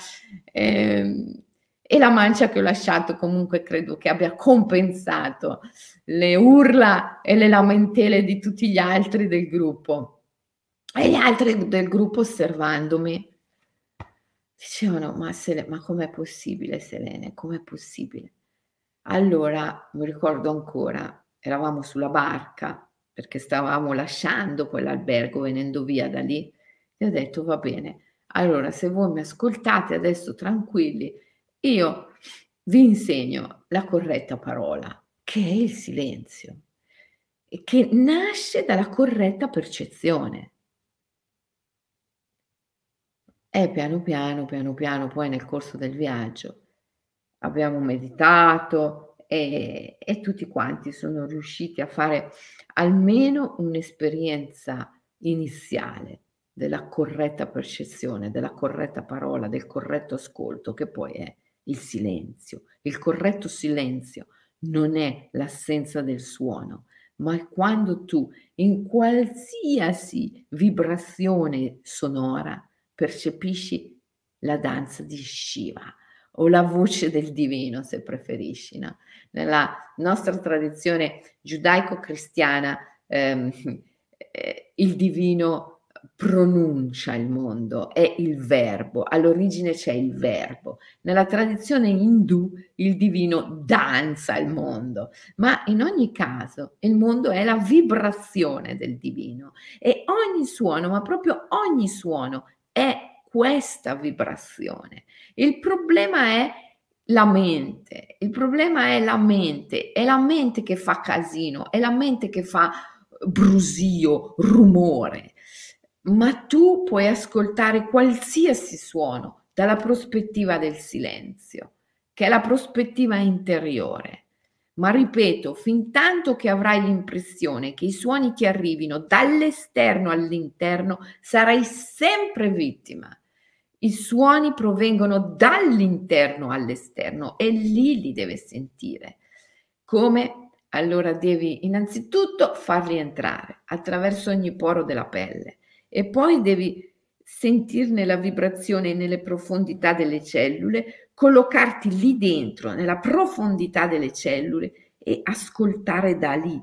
Eh, e la mancia che ho lasciato comunque credo che abbia compensato le urla e le lamentele di tutti gli altri del gruppo. E gli altri del gruppo osservandomi dicevano, ma, Sele- ma com'è possibile Selene, com'è possibile? Allora, mi ricordo ancora, eravamo sulla barca perché stavamo lasciando quell'albergo venendo via da lì e ho detto, va bene, allora se voi mi ascoltate adesso tranquilli, io vi insegno la corretta parola, che è il silenzio. che nasce dalla corretta percezione. E piano piano, piano piano, poi nel corso del viaggio abbiamo meditato e, e tutti quanti sono riusciti a fare almeno un'esperienza iniziale della corretta percezione, della corretta parola, del corretto ascolto, che poi è il silenzio. Il corretto silenzio non è l'assenza del suono, ma quando tu in qualsiasi vibrazione sonora percepisci la danza di Shiva o la voce del divino, se preferisci. No? Nella nostra tradizione giudaico-cristiana ehm, eh, il divino pronuncia il mondo, è il verbo, all'origine c'è il verbo. Nella tradizione indù il divino danza il mondo, ma in ogni caso il mondo è la vibrazione del divino e ogni suono, ma proprio ogni suono è questa vibrazione. Il problema è la mente, il problema è la mente, è la mente che fa casino, è la mente che fa brusio, rumore ma tu puoi ascoltare qualsiasi suono dalla prospettiva del silenzio, che è la prospettiva interiore. Ma ripeto, fin tanto che avrai l'impressione che i suoni ti arrivino dall'esterno all'interno, sarai sempre vittima. I suoni provengono dall'interno all'esterno e lì li deve sentire. Come? Allora devi innanzitutto farli entrare attraverso ogni poro della pelle e poi devi sentirne la vibrazione nelle profondità delle cellule, collocarti lì dentro, nella profondità delle cellule e ascoltare da lì.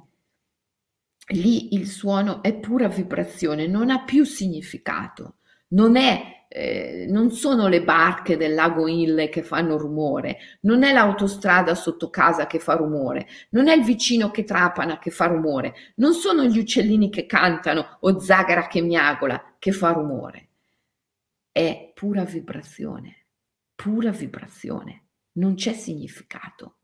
Lì il suono è pura vibrazione, non ha più significato, non è eh, non sono le barche del lago Ille che fanno rumore, non è l'autostrada sotto casa che fa rumore, non è il vicino che trapana che fa rumore, non sono gli uccellini che cantano o Zagara che miagola che fa rumore. È pura vibrazione, pura vibrazione, non c'è significato,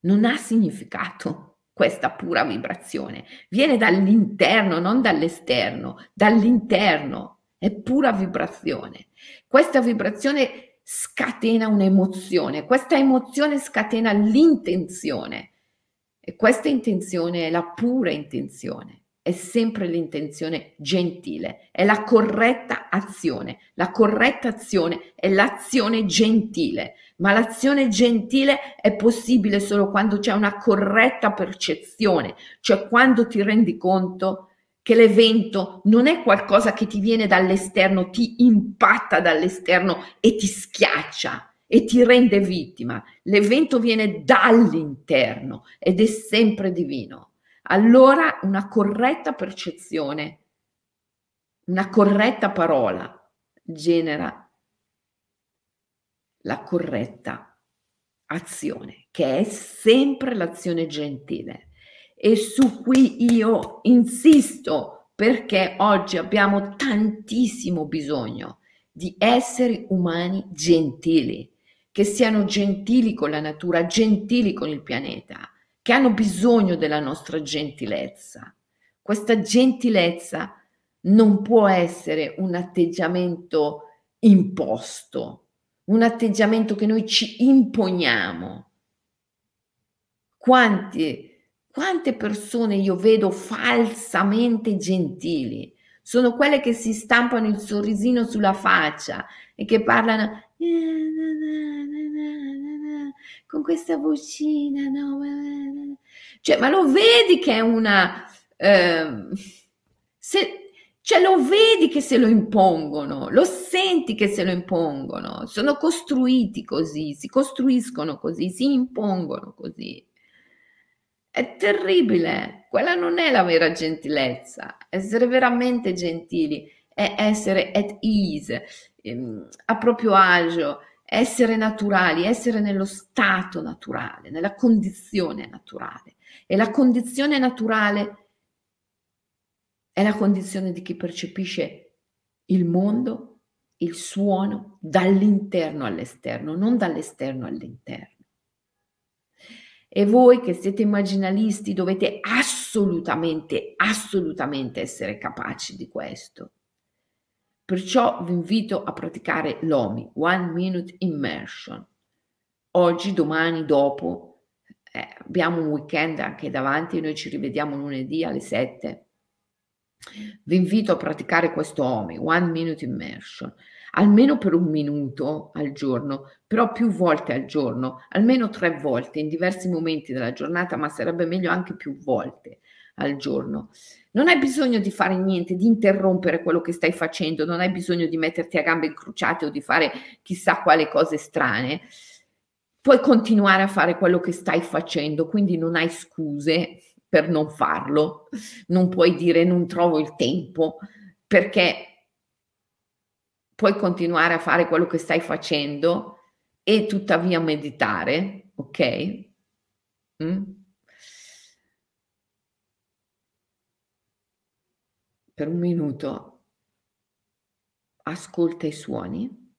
non ha significato questa pura vibrazione, viene dall'interno, non dall'esterno, dall'interno è pura vibrazione. Questa vibrazione scatena un'emozione, questa emozione scatena l'intenzione e questa intenzione è la pura intenzione, è sempre l'intenzione gentile, è la corretta azione. La corretta azione è l'azione gentile, ma l'azione gentile è possibile solo quando c'è una corretta percezione, cioè quando ti rendi conto che l'evento non è qualcosa che ti viene dall'esterno, ti impatta dall'esterno e ti schiaccia e ti rende vittima. L'evento viene dall'interno ed è sempre divino. Allora una corretta percezione, una corretta parola genera la corretta azione, che è sempre l'azione gentile e su cui io insisto perché oggi abbiamo tantissimo bisogno di esseri umani gentili, che siano gentili con la natura, gentili con il pianeta, che hanno bisogno della nostra gentilezza. Questa gentilezza non può essere un atteggiamento imposto, un atteggiamento che noi ci imponiamo. Quanti quante persone io vedo falsamente gentili? Sono quelle che si stampano il sorrisino sulla faccia e che parlano con questa vocina, no? Cioè, ma lo vedi che è una... Eh, se, cioè lo vedi che se lo impongono, lo senti che se lo impongono, sono costruiti così, si costruiscono così, si impongono così. È terribile, quella non è la vera gentilezza. Essere veramente gentili è essere at ease, ehm, a proprio agio, essere naturali, essere nello stato naturale, nella condizione naturale. E la condizione naturale è la condizione di chi percepisce il mondo, il suono dall'interno all'esterno, non dall'esterno all'interno. E voi che siete immaginalisti dovete assolutamente assolutamente, essere capaci di questo. Perciò vi invito a praticare l'OMI, One Minute Immersion. Oggi, domani, dopo, eh, abbiamo un weekend anche davanti, noi ci rivediamo lunedì alle 7. Vi invito a praticare questo OMI, One Minute Immersion almeno per un minuto al giorno, però più volte al giorno, almeno tre volte in diversi momenti della giornata, ma sarebbe meglio anche più volte al giorno. Non hai bisogno di fare niente, di interrompere quello che stai facendo, non hai bisogno di metterti a gambe incrociate o di fare chissà quale cose strane. Puoi continuare a fare quello che stai facendo, quindi non hai scuse per non farlo. Non puoi dire non trovo il tempo, perché puoi continuare a fare quello che stai facendo e tuttavia meditare, ok? Mm? Per un minuto ascolta i suoni.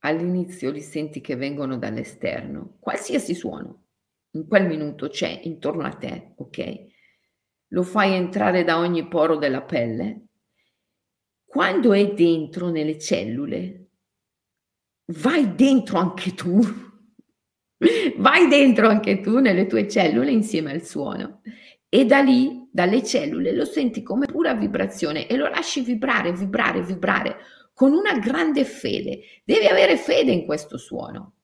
All'inizio li senti che vengono dall'esterno, qualsiasi suono, in quel minuto c'è intorno a te, ok? Lo fai entrare da ogni poro della pelle quando è dentro nelle cellule, vai dentro anche tu, vai dentro anche tu nelle tue cellule insieme al suono e da lì, dalle cellule, lo senti come pura vibrazione e lo lasci vibrare, vibrare, vibrare con una grande fede. Devi avere fede in questo suono.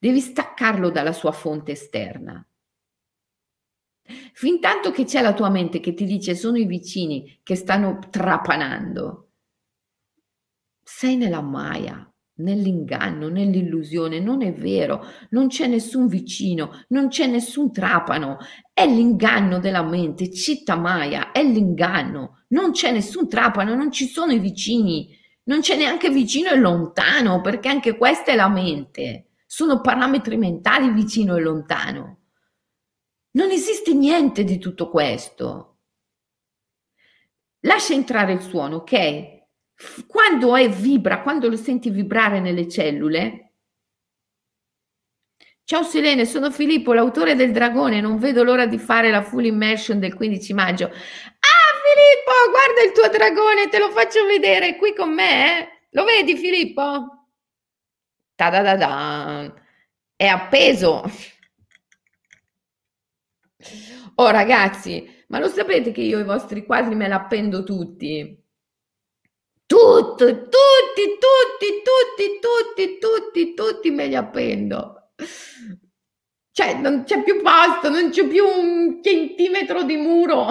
Devi staccarlo dalla sua fonte esterna. Fin tanto che c'è la tua mente che ti dice sono i vicini che stanno trapanando, sei nella maia, nell'inganno, nell'illusione, non è vero, non c'è nessun vicino, non c'è nessun trapano, è l'inganno della mente, citta maia, è l'inganno, non c'è nessun trapano, non ci sono i vicini, non c'è neanche vicino e lontano, perché anche questa è la mente, sono parametri mentali vicino e lontano. Non esiste niente di tutto questo. Lascia entrare il suono, ok? Quando è vibra, quando lo senti vibrare nelle cellule. Ciao Silene, sono Filippo, l'autore del Dragone, non vedo l'ora di fare la full immersion del 15 maggio. Ah Filippo, guarda il tuo dragone, te lo faccio vedere qui con me. Eh? Lo vedi Filippo? Ta da da da. È appeso. Oh ragazzi, ma lo sapete che io i vostri quadri me li appendo tutti? Tutti, tutti, tutti, tutti, tutti, tutti, tutti me li appendo. Cioè, non c'è più posto, non c'è più un centimetro di muro.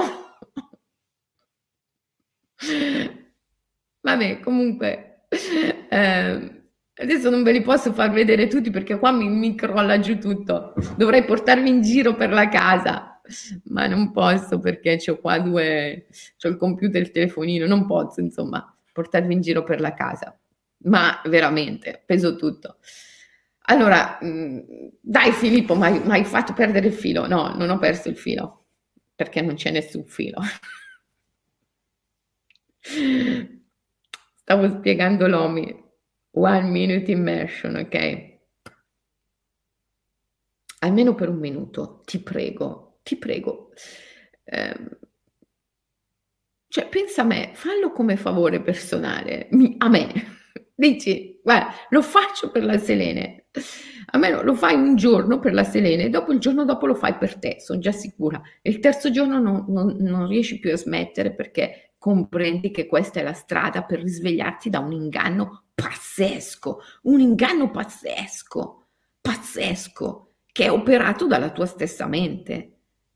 Vabbè, comunque, eh, adesso non ve li posso far vedere tutti perché qua mi, mi crolla giù tutto. Dovrei portarvi in giro per la casa ma non posso perché ho qua due, ho il computer e il telefonino, non posso insomma portarvi in giro per la casa, ma veramente, peso tutto. Allora, mm, dai Filippo, ma hai fatto perdere il filo? No, non ho perso il filo, perché non c'è nessun filo. Stavo spiegando l'OMI, one minute immersion, ok? Almeno per un minuto, ti prego, ti prego, eh, cioè pensa a me, fallo come favore personale, mi, a me, dici, guarda, lo faccio per la Selene, a me lo fai un giorno per la Selene, dopo il giorno dopo lo fai per te, sono già sicura, il terzo giorno non, non, non riesci più a smettere perché comprendi che questa è la strada per risvegliarti da un inganno pazzesco, un inganno pazzesco, pazzesco, che è operato dalla tua stessa mente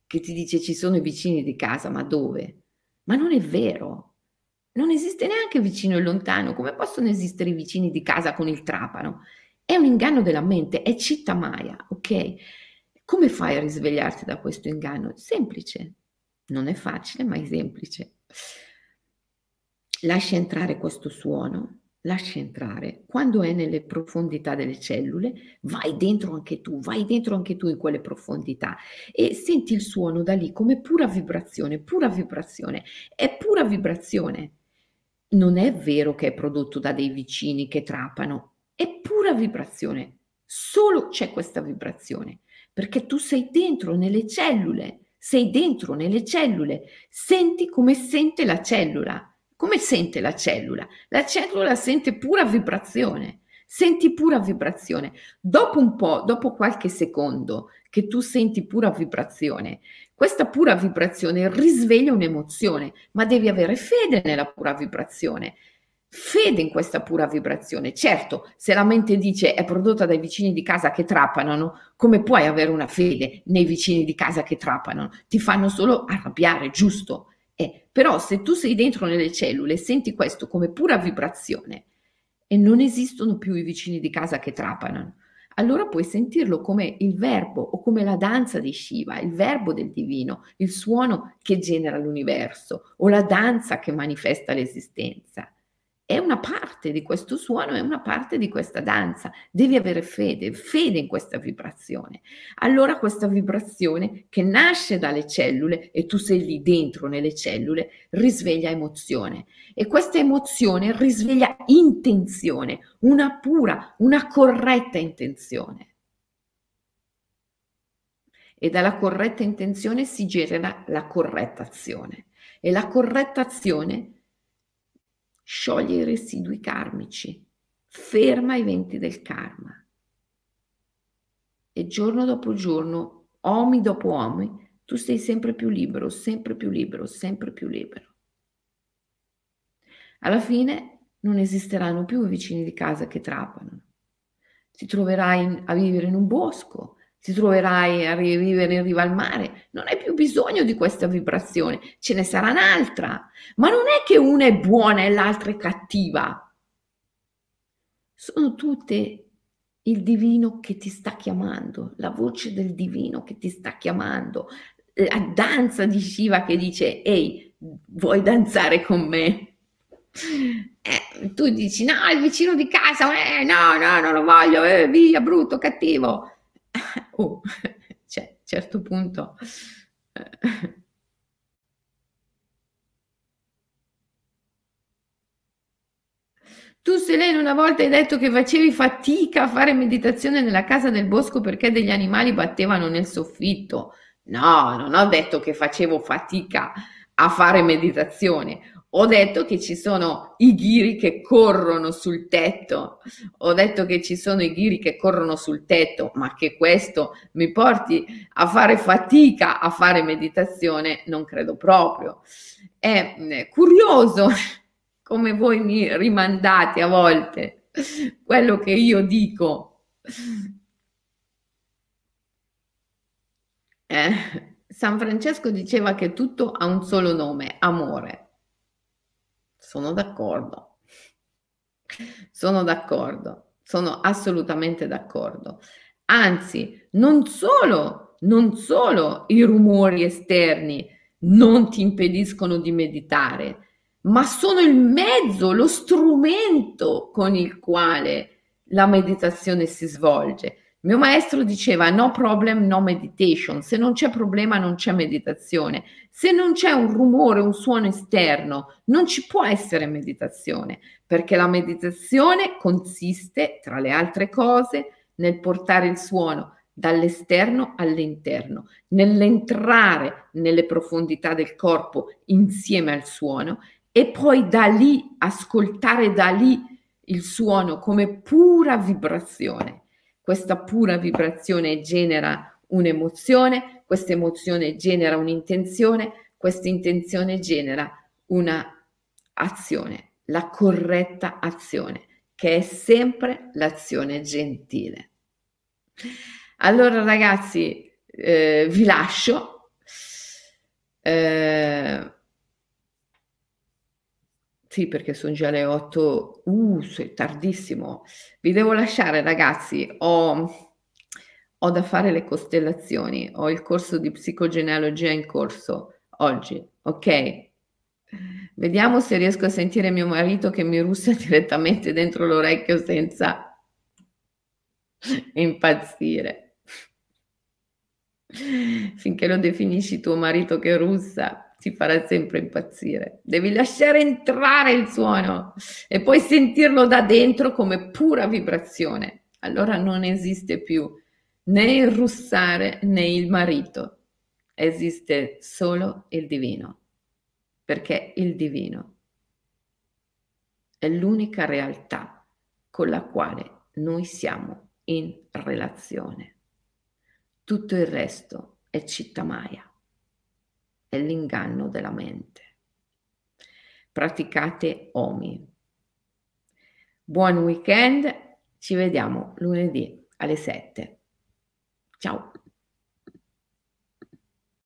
che ti dice ci sono i vicini di casa, ma dove? Ma non è vero. Non esiste neanche vicino e lontano. Come possono esistere i vicini di casa con il trapano? È un inganno della mente, è citta maia, ok? Come fai a risvegliarti da questo inganno? Semplice. Non è facile, ma è semplice. Lascia entrare questo suono lasci entrare. Quando è nelle profondità delle cellule, vai dentro anche tu, vai dentro anche tu in quelle profondità e senti il suono da lì come pura vibrazione, pura vibrazione, è pura vibrazione. Non è vero che è prodotto da dei vicini che trapano, è pura vibrazione. Solo c'è questa vibrazione. perché tu sei dentro nelle cellule, sei dentro nelle cellule, senti come sente la cellula. Come sente la cellula? La cellula sente pura vibrazione, senti pura vibrazione. Dopo un po', dopo qualche secondo che tu senti pura vibrazione, questa pura vibrazione risveglia un'emozione, ma devi avere fede nella pura vibrazione fede in questa pura vibrazione. Certo, se la mente dice è prodotta dai vicini di casa che trapano, come puoi avere una fede nei vicini di casa che trapano? Ti fanno solo arrabbiare, giusto? Eh, però se tu sei dentro nelle cellule e senti questo come pura vibrazione e non esistono più i vicini di casa che trapano, allora puoi sentirlo come il verbo o come la danza di Shiva, il verbo del divino, il suono che genera l'universo o la danza che manifesta l'esistenza è una parte di questo suono, è una parte di questa danza. Devi avere fede, fede in questa vibrazione. Allora questa vibrazione che nasce dalle cellule e tu sei lì dentro nelle cellule, risveglia emozione. E questa emozione risveglia intenzione, una pura, una corretta intenzione. E dalla corretta intenzione si genera la corretta azione. E la corretta azione scioglie i residui karmici, ferma i venti del karma. E giorno dopo giorno, omi dopo omi, tu sei sempre più libero, sempre più libero, sempre più libero. Alla fine non esisteranno più i vicini di casa che trapano. Ti troverai a vivere in un bosco, ti troverai a rivivere in riva al mare, non hai più bisogno di questa vibrazione, ce ne sarà un'altra, ma non è che una è buona e l'altra è cattiva. Sono tutte il divino che ti sta chiamando, la voce del divino che ti sta chiamando, la danza di Shiva che dice ehi, vuoi danzare con me? Eh, tu dici no, il vicino di casa, eh, no, no, non lo voglio, eh, via, brutto, cattivo oh, cioè, a un certo punto... Tu Selene una volta hai detto che facevi fatica a fare meditazione nella casa del bosco perché degli animali battevano nel soffitto. No, non ho detto che facevo fatica a fare meditazione ho detto che ci sono i ghiri che corrono sul tetto, ho detto che ci sono i ghiri che corrono sul tetto, ma che questo mi porti a fare fatica a fare meditazione, non credo proprio. È mm, curioso come voi mi rimandate a volte quello che io dico. Eh, San Francesco diceva che tutto ha un solo nome, amore. Sono d'accordo. Sono d'accordo. Sono assolutamente d'accordo. Anzi, non solo, non solo i rumori esterni non ti impediscono di meditare, ma sono il mezzo, lo strumento con il quale la meditazione si svolge. Mio maestro diceva no problem, no meditation. Se non c'è problema, non c'è meditazione. Se non c'è un rumore, un suono esterno, non ci può essere meditazione, perché la meditazione consiste, tra le altre cose, nel portare il suono dall'esterno all'interno, nell'entrare nelle profondità del corpo insieme al suono e poi da lì ascoltare da lì il suono come pura vibrazione questa pura vibrazione genera un'emozione, questa emozione genera un'intenzione, questa intenzione genera una azione, la corretta azione, che è sempre l'azione gentile. Allora ragazzi, eh, vi lascio. Eh, sì, perché sono già le 8, uh, è tardissimo. Vi devo lasciare, ragazzi. Ho, ho da fare le costellazioni. Ho il corso di psicogenealogia in corso oggi, ok? Vediamo se riesco a sentire mio marito che mi russa direttamente dentro l'orecchio senza impazzire. Finché lo definisci tuo marito che russa, ti farà sempre impazzire. Devi lasciare entrare il suono e poi sentirlo da dentro come pura vibrazione. Allora non esiste più né il russare né il marito. Esiste solo il divino, perché il divino è l'unica realtà con la quale noi siamo in relazione. Tutto il resto è città maya, è l'inganno della mente. Praticate Omi. Buon weekend, ci vediamo lunedì alle 7. Ciao!